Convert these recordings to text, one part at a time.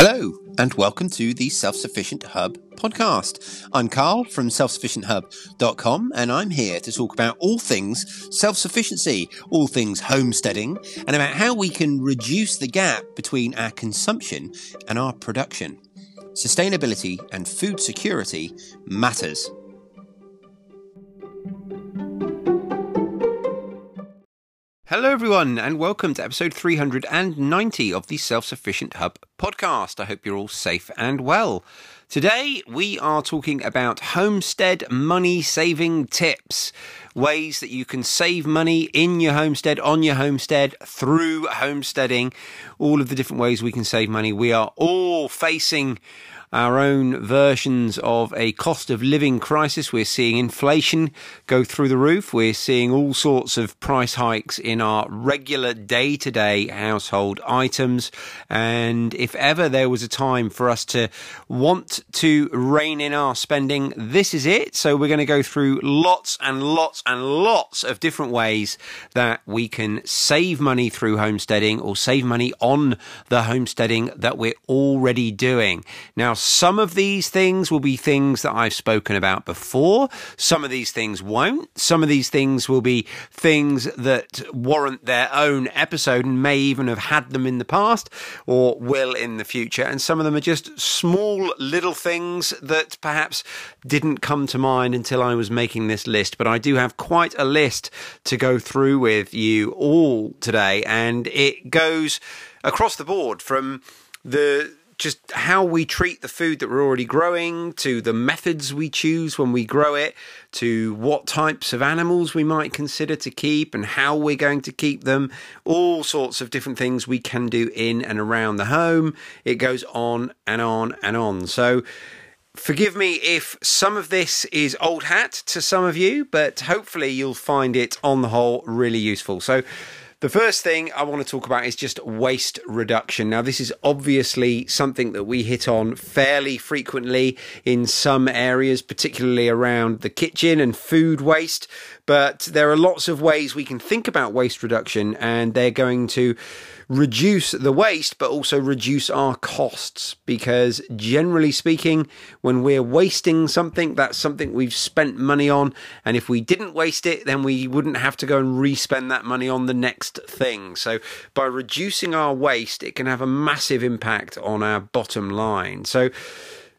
Hello, and welcome to the Self Sufficient Hub podcast. I'm Carl from selfsufficienthub.com, and I'm here to talk about all things self sufficiency, all things homesteading, and about how we can reduce the gap between our consumption and our production. Sustainability and food security matters. Hello, everyone, and welcome to episode 390 of the Self Sufficient Hub podcast. I hope you're all safe and well. Today, we are talking about homestead money saving tips ways that you can save money in your homestead, on your homestead, through homesteading, all of the different ways we can save money. We are all facing our own versions of a cost of living crisis. We're seeing inflation go through the roof. We're seeing all sorts of price hikes in our regular day to day household items. And if ever there was a time for us to want to rein in our spending, this is it. So we're going to go through lots and lots and lots of different ways that we can save money through homesteading or save money on the homesteading that we're already doing. Now, some of these things will be things that I've spoken about before. Some of these things won't. Some of these things will be things that warrant their own episode and may even have had them in the past or will in the future. And some of them are just small little things that perhaps didn't come to mind until I was making this list. But I do have quite a list to go through with you all today. And it goes across the board from the just how we treat the food that we're already growing, to the methods we choose when we grow it, to what types of animals we might consider to keep and how we're going to keep them, all sorts of different things we can do in and around the home. It goes on and on and on. So, Forgive me if some of this is old hat to some of you, but hopefully you'll find it on the whole really useful. So, the first thing I want to talk about is just waste reduction. Now, this is obviously something that we hit on fairly frequently in some areas, particularly around the kitchen and food waste. But there are lots of ways we can think about waste reduction, and they're going to reduce the waste, but also reduce our costs. Because generally speaking, when we're wasting something, that's something we've spent money on. And if we didn't waste it, then we wouldn't have to go and re-spend that money on the next thing. So by reducing our waste, it can have a massive impact on our bottom line. So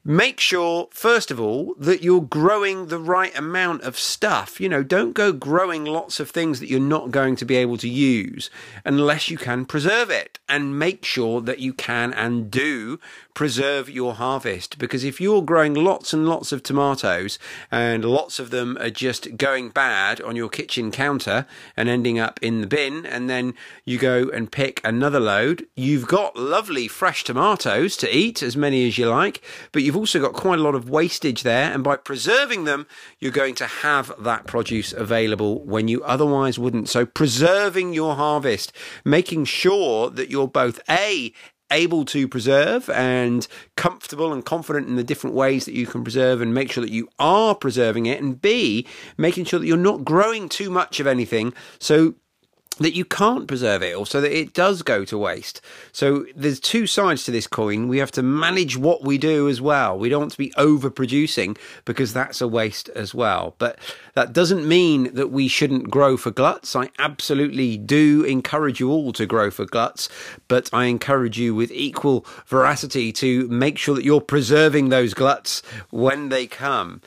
make sure, first of all, that you're growing the right amount of stuff. You know, don't go growing lots of things that you're not going to be able to use unless you can preserve it. And make sure that you can and do preserve your harvest. Because if you're growing lots and lots of tomatoes and lots of them are just going bad on your kitchen counter and ending up in the bin, and then you go and pick another load, you've got lovely fresh tomatoes to eat, as many as you like, but you've also got quite a lot of wastage there. And by preserving them, you're going to have that produce available when you otherwise wouldn't. So preserving your harvest, making sure that you're both A, able to preserve and comfortable and confident in the different ways that you can preserve and make sure that you are preserving it and b making sure that you're not growing too much of anything. So that you can't preserve it or so that it does go to waste. So there's two sides to this coin. We have to manage what we do as well. We don't want to be overproducing because that's a waste as well. But that doesn't mean that we shouldn't grow for gluts. I absolutely do encourage you all to grow for gluts, but I encourage you with equal veracity to make sure that you're preserving those gluts when they come.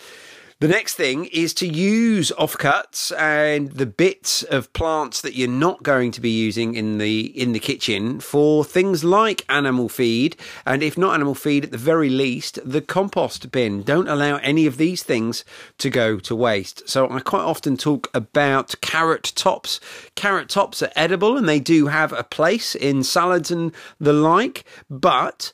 The next thing is to use offcuts and the bits of plants that you're not going to be using in the in the kitchen for things like animal feed and if not animal feed at the very least the compost bin. Don't allow any of these things to go to waste. So I quite often talk about carrot tops. Carrot tops are edible and they do have a place in salads and the like, but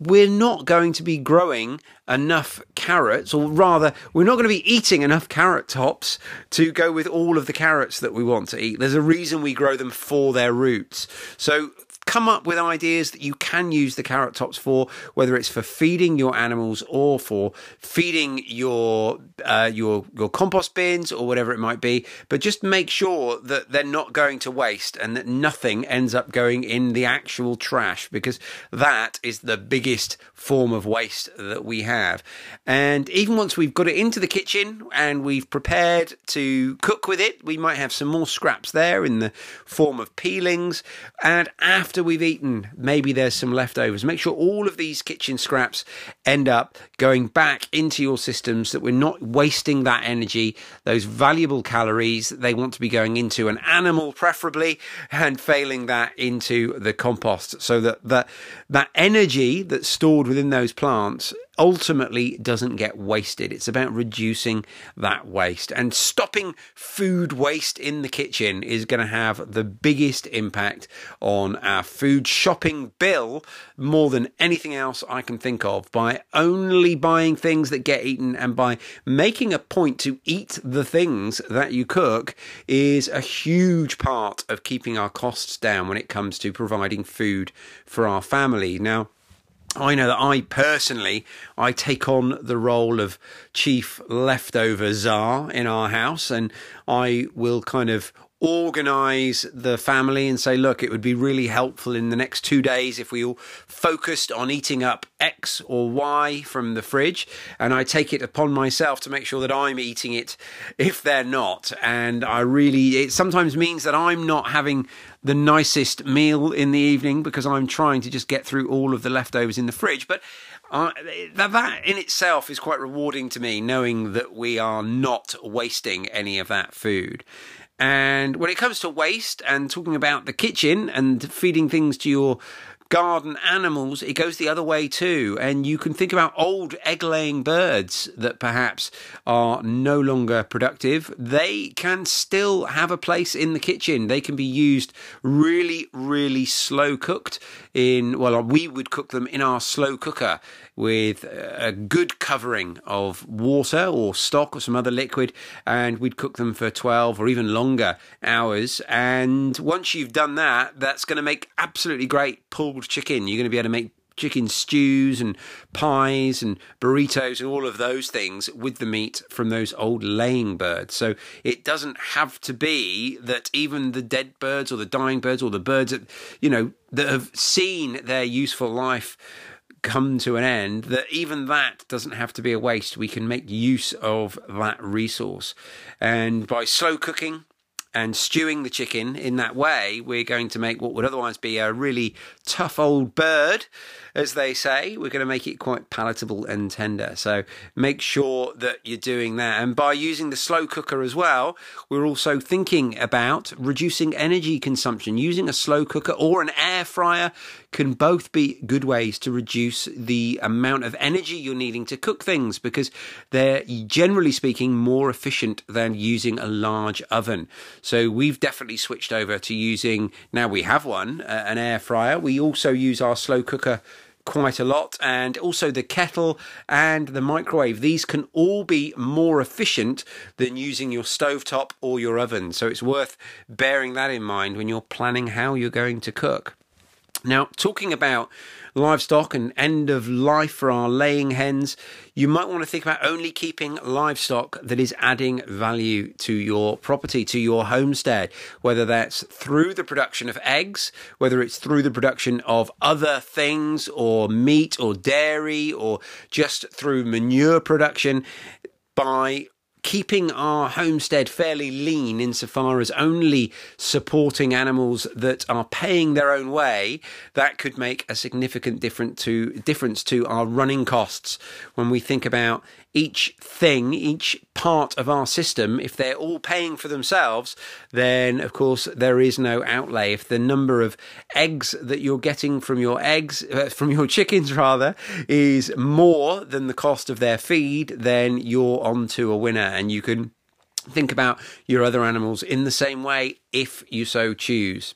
we're not going to be growing enough carrots, or rather, we're not going to be eating enough carrot tops to go with all of the carrots that we want to eat. There's a reason we grow them for their roots. So come up with ideas that you can use the carrot tops for, whether it's for feeding your animals or for feeding your uh, your your compost bins or whatever it might be. But just make sure that they're not going to waste and that nothing ends up going in the actual trash because that is the biggest form of waste that we have. And even once we've got it into the kitchen and we've prepared to cook with it, we might have some more scraps there in the form of peelings. And after we've eaten, maybe there's some leftovers. Make sure all of these kitchen scraps end up going back into your systems, that we're not wasting that energy, those valuable calories they want to be going into an animal, preferably, and failing that into the compost so that that, that energy that's stored within those plants ultimately doesn't get wasted. It's about reducing that waste and stopping food waste in the kitchen is going to have the biggest impact on our food shopping bill more than anything else I can think of by only buying things that get eaten and by making a point to eat the things that you cook is a huge part of keeping our costs down when it comes to providing food for our family. Now, I know that I personally I take on the role of chief leftover czar in our house, and I will kind of organize the family and say, look, it would be really helpful in the next two days if we all focused on eating up X or Y from the fridge. And I take it upon myself to make sure that I'm eating it if they're not. And I really, it sometimes means that I'm not having the nicest meal in the evening because I'm trying to just get through all of the leftovers in the fridge. But uh, that, that in itself is quite rewarding to me, knowing that we are not wasting any of that food. And when it comes to waste and talking about the kitchen and feeding things to your garden animals, it goes the other way too. And you can think about old egg laying birds that perhaps are no longer productive. They can still have a place in the kitchen. They can be used really, really slow cooked in, well, we would cook them in our slow cooker with a good covering of water or stock or some other liquid, and we'd cook them for 12 or even longer hours. And once you've done that, that's going to make absolutely great pulled chicken. You're going to be able to make chicken stews and pies and burritos and all of those things with the meat from those old laying birds. So it doesn't have to be that even the dead birds or the dying birds or the birds that, you know, that have seen their useful life come to an end, that even that doesn't have to be a waste. We can make use of that resource. And by slow cooking, and stewing the chicken in that way, we're going to make what would otherwise be a really tough old bird, as they say. We're going to make it quite palatable and tender. So make sure that you're doing that. And by using the slow cooker as well, we're also thinking about reducing energy consumption. Using a slow cooker or an air fryer can both be good ways to reduce the amount of energy you're needing to cook things because they're generally speaking more efficient than using a large oven. So we've definitely switched over to using, now we have one, uh, an air fryer. We also use our slow cooker quite a lot and also the kettle and the microwave. These can all be more efficient than using your stovetop or your oven so it's worth bearing that in mind when you're planning how you're going to cook now, talking about livestock and end of life for our laying hens, you might want to think about only keeping livestock that is adding value to your property, to your homestead, whether that's through the production of eggs, whether it's through the production of other things or meat or dairy or just through manure production by keeping our homestead fairly lean insofar as only supporting animals that are paying their own way, that could make a significant difference to difference to our running costs. When we think about each thing, each part of our system, if they're all paying for themselves, then of course there is no outlay. If the number of eggs that you're getting from your eggs, uh, from your chickens rather, is more than the cost of their feed, then you're onto a winner and you can think about your other animals in the same way if you so choose.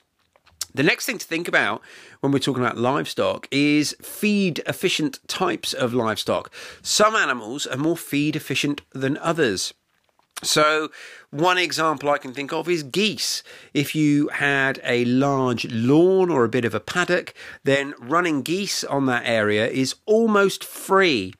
The next thing to think about when we're talking about livestock is feed efficient types of livestock. Some animals are more feed efficient than others. So, one example I can think of is geese. If you had a large lawn or a bit of a paddock, then running geese on that area is almost free.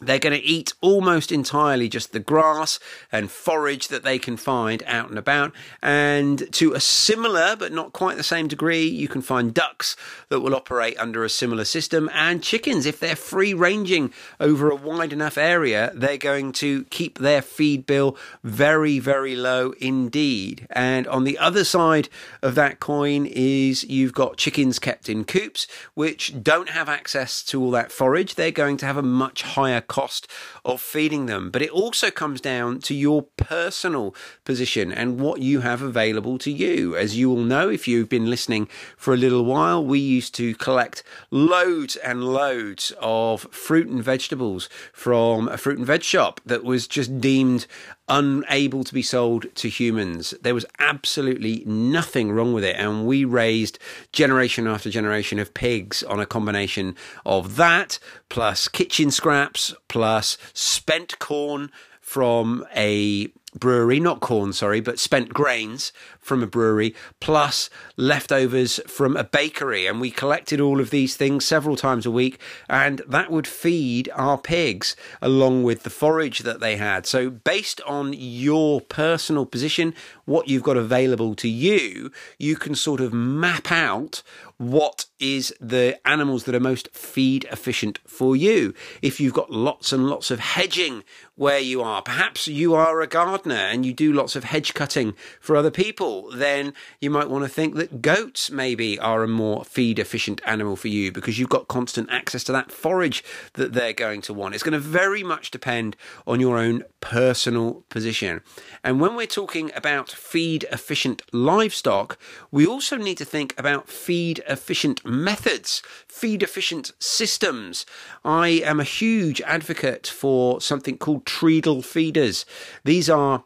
They're going to eat almost entirely just the grass and forage that they can find out and about. And to a similar, but not quite the same degree, you can find ducks that will operate under a similar system. And chickens, if they're free ranging over a wide enough area, they're going to keep their feed bill very, very low indeed. And on the other side of that coin is you've got chickens kept in coops, which don't have access to all that forage. They're going to have a much higher cost of feeding them. But it also comes down to your personal position and what you have available to you. As you will know, if you've been listening for a little while, we used to collect loads and loads of fruit and vegetables from a fruit and veg shop that was just deemed unable to be sold to humans. There was absolutely nothing wrong with it. And we raised generation after generation of pigs on a combination of that, plus kitchen scraps, plus spent corn from a brewery, not corn, sorry, but spent grains from a brewery, plus leftovers from a bakery. And we collected all of these things several times a week, and that would feed our pigs along with the forage that they had. So, based on your personal position, what you've got available to you, you can sort of map out what is the animals that are most feed efficient for you. If you've got lots and lots of hedging where you are, perhaps you are a gardener and you do lots of hedge cutting for other people, then you might want to think that goats maybe are a more feed efficient animal for you because you've got constant access to that forage that they're going to want. It's going to very much depend on your own personal position. And when we're talking about feed efficient livestock, we also need to think about feed efficient methods, feed efficient systems. I am a huge advocate for something called treadle feeders. These are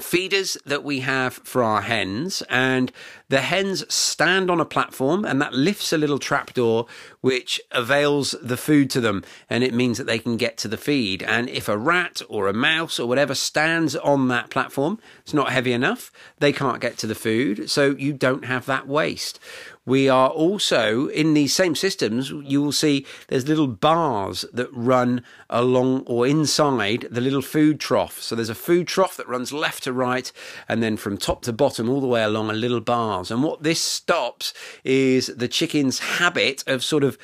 feeders that we have for our hens and the hens stand on a platform and that lifts a little trapdoor which avails the food to them and it means that they can get to the feed. And if a rat or a mouse or whatever stands on that platform it's not heavy enough they can't get to the food so you don't have that waste we are also in these same systems, you will see there's little bars that run along or inside the little food trough. So there's a food trough that runs left to right and then from top to bottom all the way along a little bars. And what this stops is the chicken's habit of sort of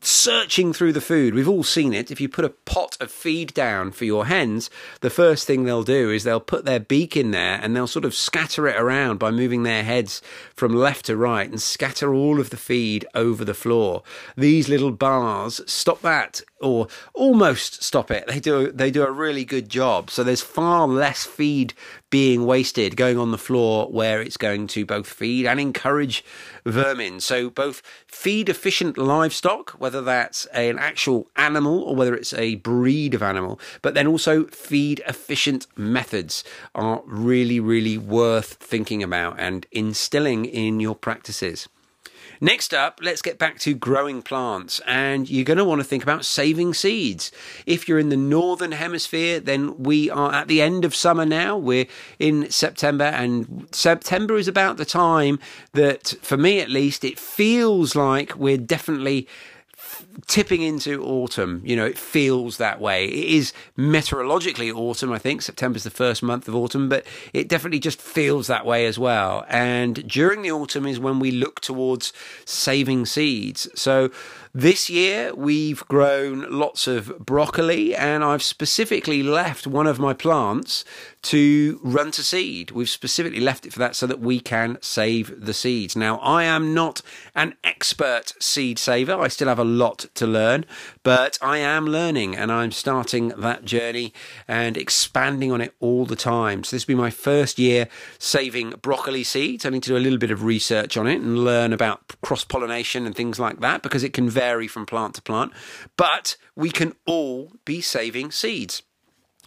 searching through the food. We've all seen it. If you put a pot of feed down for your hens, the first thing they'll do is they'll put their beak in there and they'll sort of scatter it around by moving their heads from left to right and scatter all of the feed over the floor. These little bars stop that or almost stop it. They do they do a really good job. So there's far less feed being wasted going on the floor where it's going to both feed and encourage vermin. So both feed efficient livestock, whether that's an actual animal or whether it's a breed of animal, but then also feed efficient methods are really really worth thinking about and instilling in your practices. Next up, let's get back to growing plants. And you're going to want to think about saving seeds. If you're in the northern hemisphere, then we are at the end of summer now. We're in September, and September is about the time that, for me at least, it feels like we're definitely tipping into autumn. You know, it feels that way. It is meteorologically autumn, I think. September's the first month of autumn, but it definitely just feels that way as well. And during the autumn is when we look towards saving seeds. So this year, we've grown lots of broccoli, and I've specifically left one of my plants to run to seed. We've specifically left it for that so that we can save the seeds. Now, I am not an expert seed saver, I still have a lot to learn, but I am learning and I'm starting that journey and expanding on it all the time. So, this will be my first year saving broccoli seeds. I need to do a little bit of research on it and learn about cross pollination and things like that because it can vary from plant to plant, but we can all be saving seeds.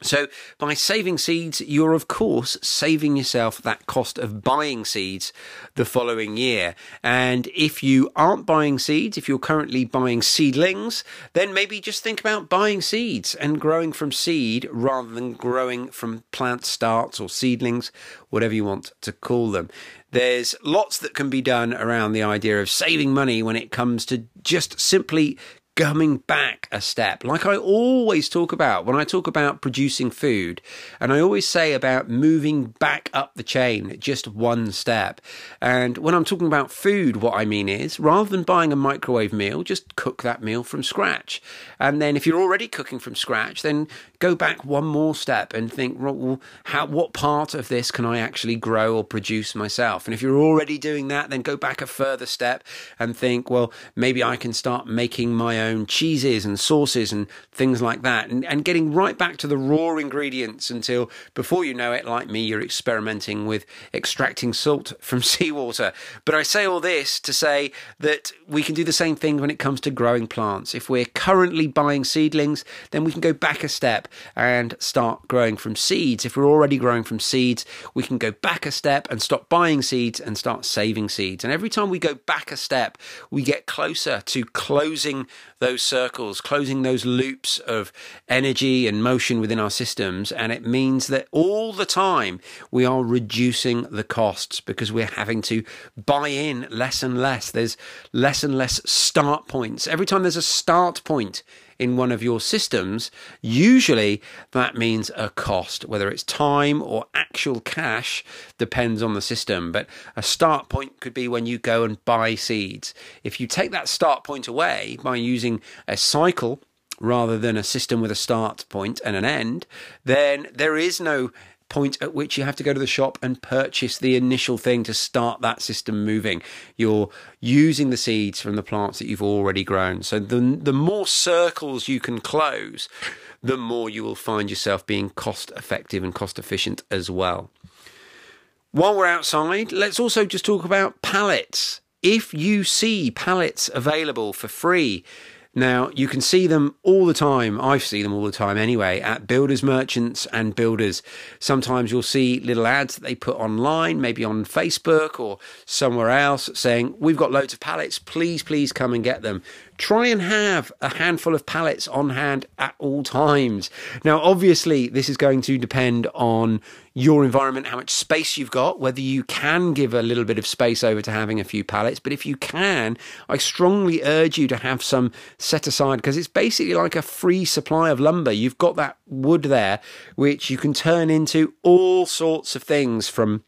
So, by saving seeds, you're of course saving yourself that cost of buying seeds the following year. And if you aren't buying seeds, if you're currently buying seedlings, then maybe just think about buying seeds and growing from seed rather than growing from plant starts or seedlings, whatever you want to call them. There's lots that can be done around the idea of saving money when it comes to just simply coming back a step, like I always talk about when I talk about producing food. And I always say about moving back up the chain, just one step. And when I'm talking about food, what I mean is rather than buying a microwave meal, just cook that meal from scratch. And then if you're already cooking from scratch, then go back one more step and think, well, how, what part of this can I actually grow or produce myself? And if you're already doing that, then go back a further step and think, well, maybe I can start making my own cheeses and sauces and things like that, and, and getting right back to the raw ingredients until before you know it, like me, you're experimenting with extracting salt from seawater. But I say all this to say that we can do the same thing when it comes to growing plants. If we're currently buying seedlings, then we can go back a step and start growing from seeds. If we're already growing from seeds, we can go back a step and stop buying seeds and start saving seeds. And every time we go back a step, we get closer to closing those circles, closing those loops of energy and motion within our systems. And it means that all the time we are reducing the costs because we're having to buy in less and less. There's less and less start points. Every time there's a start point in one of your systems, usually that means a cost, whether it's time or actual cash, depends on the system. But a start point could be when you go and buy seeds. If you take that start point away by using a cycle rather than a system with a start point and an end, then there is no point at which you have to go to the shop and purchase the initial thing to start that system moving. You're using the seeds from the plants that you've already grown. So the the more circles you can close, the more you will find yourself being cost effective and cost efficient as well. While we're outside, let's also just talk about pallets. If you see pallets available for free, now, you can see them all the time. I see them all the time anyway at builders merchants and builders. Sometimes you'll see little ads that they put online, maybe on Facebook or somewhere else, saying, We've got loads of pallets. Please, please come and get them try and have a handful of pallets on hand at all times. Now, obviously, this is going to depend on your environment, how much space you've got, whether you can give a little bit of space over to having a few pallets. But if you can, I strongly urge you to have some set aside because it's basically like a free supply of lumber. You've got that wood there, which you can turn into all sorts of things from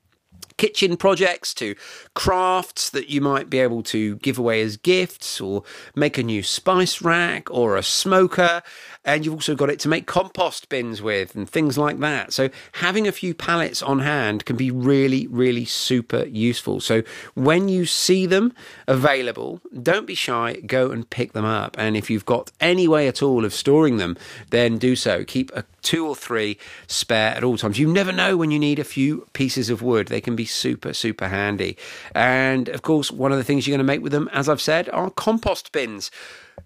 kitchen projects to crafts that you might be able to give away as gifts or make a new spice rack or a smoker. And you've also got it to make compost bins with and things like that. So having a few pallets on hand can be really, really super useful. So when you see them available, don't be shy, go and pick them up. And if you've got any way at all of storing them, then do so. Keep a two or three spare at all times. You never know when you need a few pieces of wood. They can be super, super handy. And of course, one of the things you're going to make with them, as I've said, are compost bins.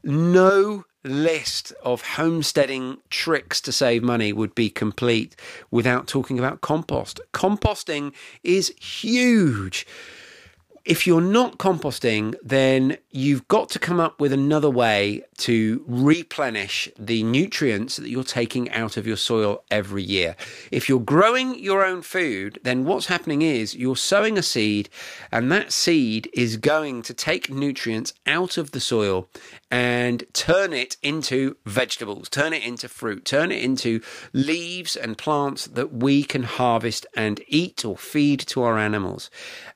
No list of homesteading tricks to save money would be complete without talking about compost. Composting is huge if you're not composting, then you've got to come up with another way to replenish the nutrients that you're taking out of your soil every year. If you're growing your own food, then what's happening is you're sowing a seed, and that seed is going to take nutrients out of the soil and turn it into vegetables, turn it into fruit, turn it into leaves and plants that we can harvest and eat or feed to our animals.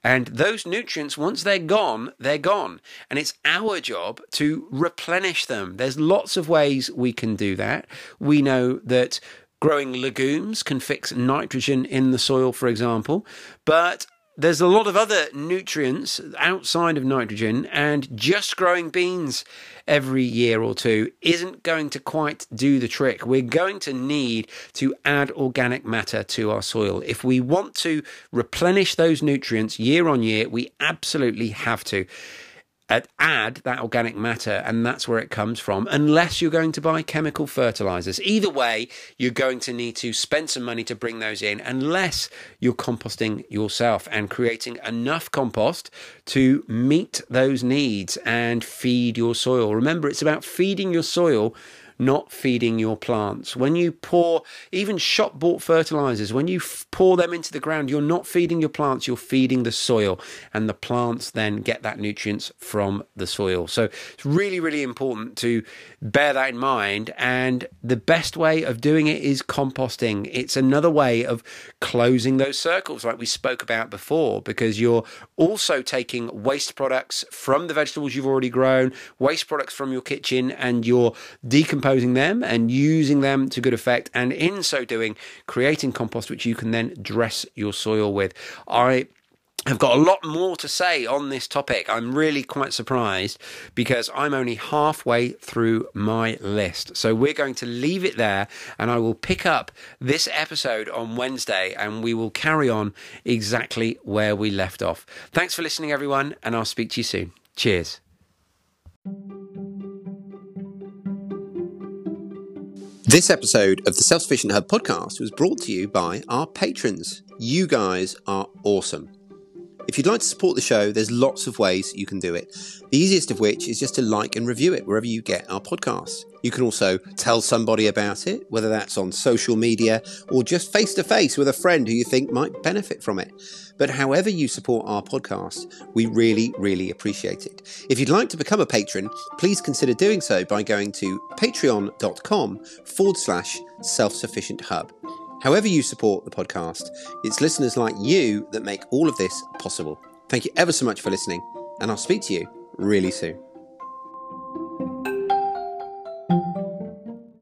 And those nutrients, once they're gone, they're gone. And it's our job to replenish them. There's lots of ways we can do that. We know that growing legumes can fix nitrogen in the soil, for example. But there's a lot of other nutrients outside of nitrogen, and just growing beans every year or two isn't going to quite do the trick. We're going to need to add organic matter to our soil. If we want to replenish those nutrients year on year, we absolutely have to. Add that organic matter, and that's where it comes from, unless you're going to buy chemical fertilizers. Either way, you're going to need to spend some money to bring those in, unless you're composting yourself and creating enough compost to meet those needs and feed your soil. Remember, it's about feeding your soil not feeding your plants. When you pour even shop bought fertilizers, when you f- pour them into the ground, you're not feeding your plants, you're feeding the soil, and the plants then get that nutrients from the soil. So it's really, really important to bear that in mind. And the best way of doing it is composting. It's another way of closing those circles, like we spoke about before, because you're also taking waste products from the vegetables you've already grown, waste products from your kitchen, and you're decomposing decomposing them and using them to good effect, and in so doing, creating compost which you can then dress your soil with. I have got a lot more to say on this topic. I'm really quite surprised because I'm only halfway through my list. So we're going to leave it there and I will pick up this episode on Wednesday and we will carry on exactly where we left off. Thanks for listening, everyone, and I'll speak to you soon. Cheers. This episode of the Self Sufficient Hub podcast was brought to you by our patrons. You guys are awesome. If you'd like to support the show, there's lots of ways you can do it. The easiest of which is just to like and review it wherever you get our podcast. You can also tell somebody about it, whether that's on social media or just face to face with a friend who you think might benefit from it. But however you support our podcast, we really, really appreciate it. If you'd like to become a patron, please consider doing so by going to patreon.com forward slash self sufficient hub. However, you support the podcast, it's listeners like you that make all of this possible. Thank you ever so much for listening, and I'll speak to you really soon.